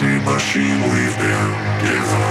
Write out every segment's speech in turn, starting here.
Fantasy machine we've been given.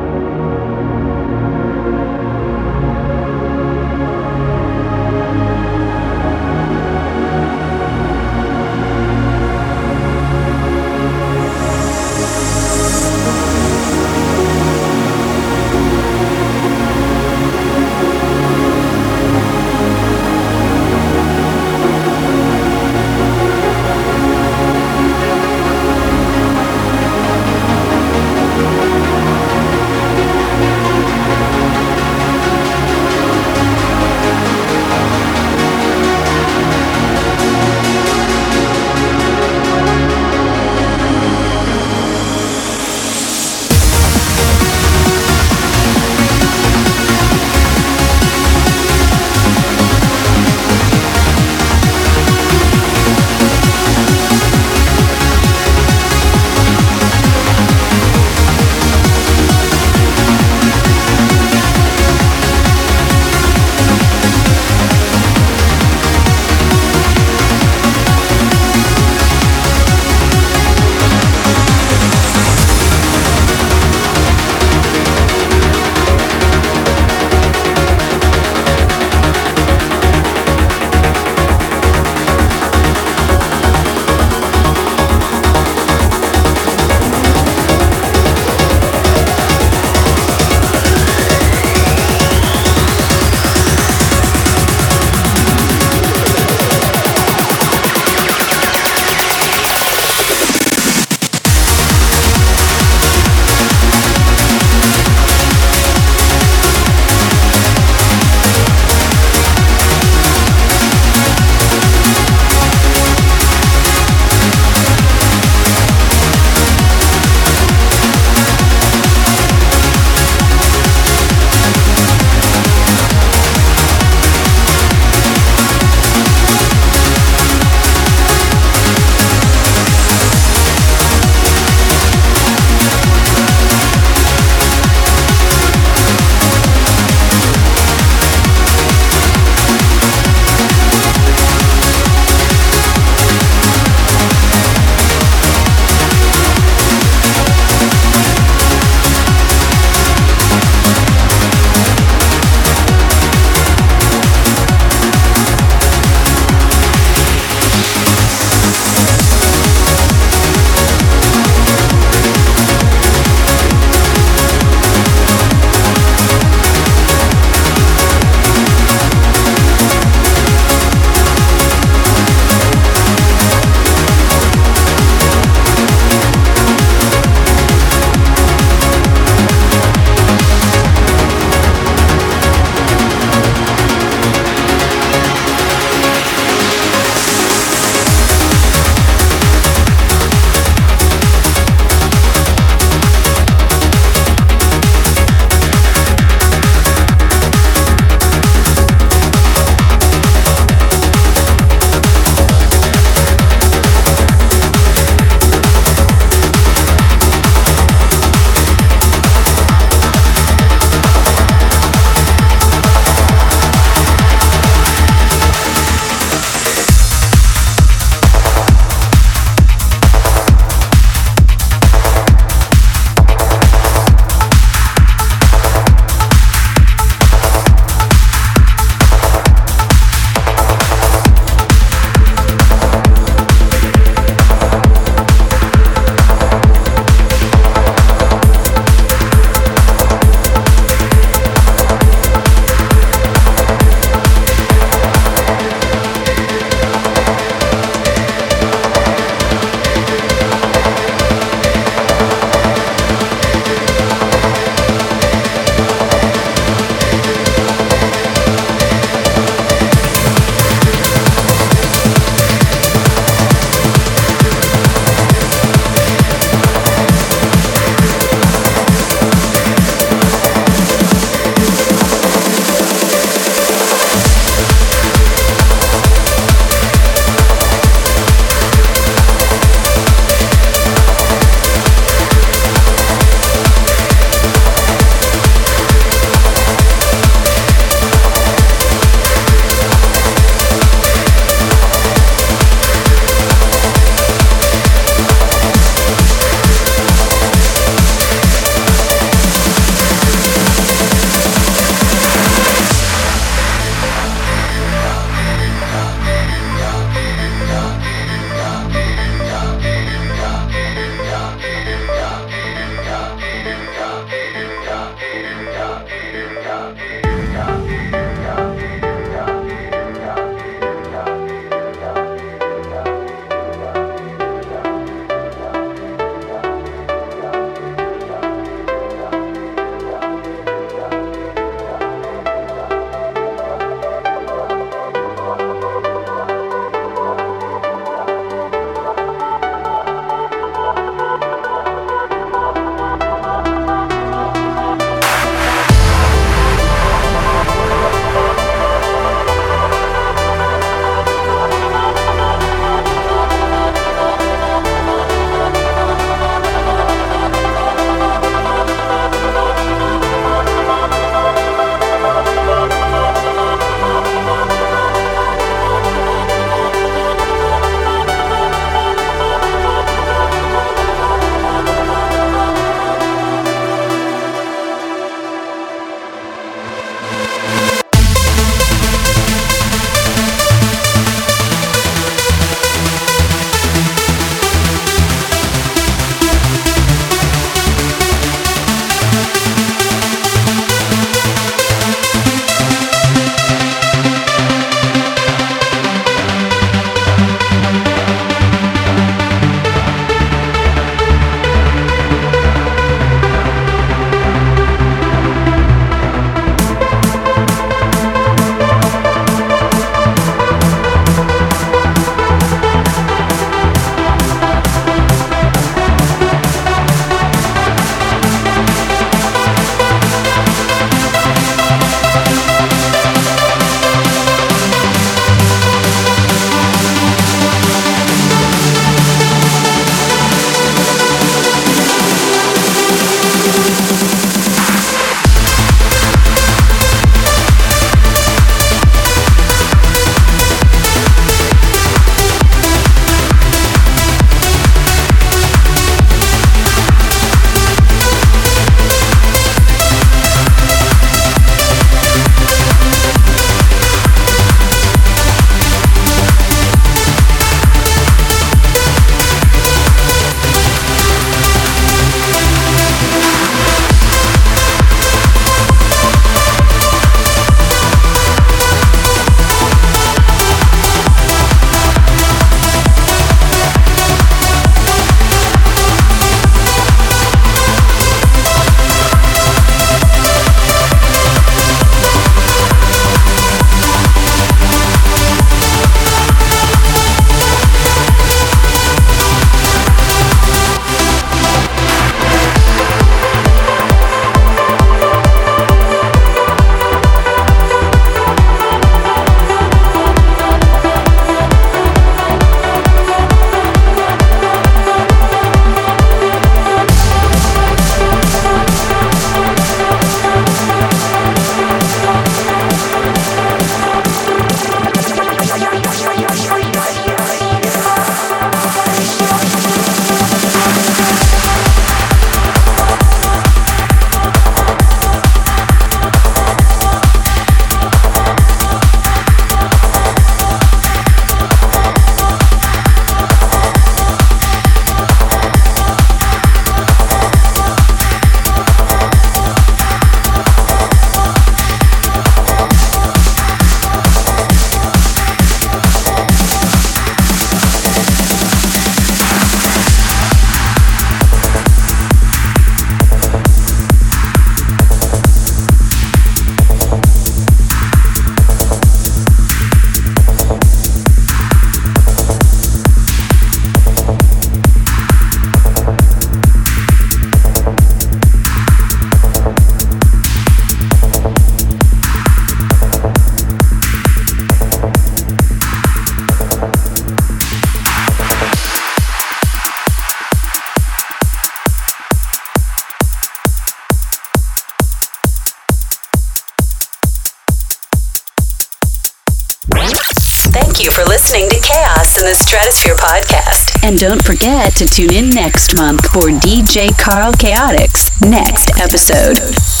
Don't forget to tune in next month for DJ Carl Chaotix next episode.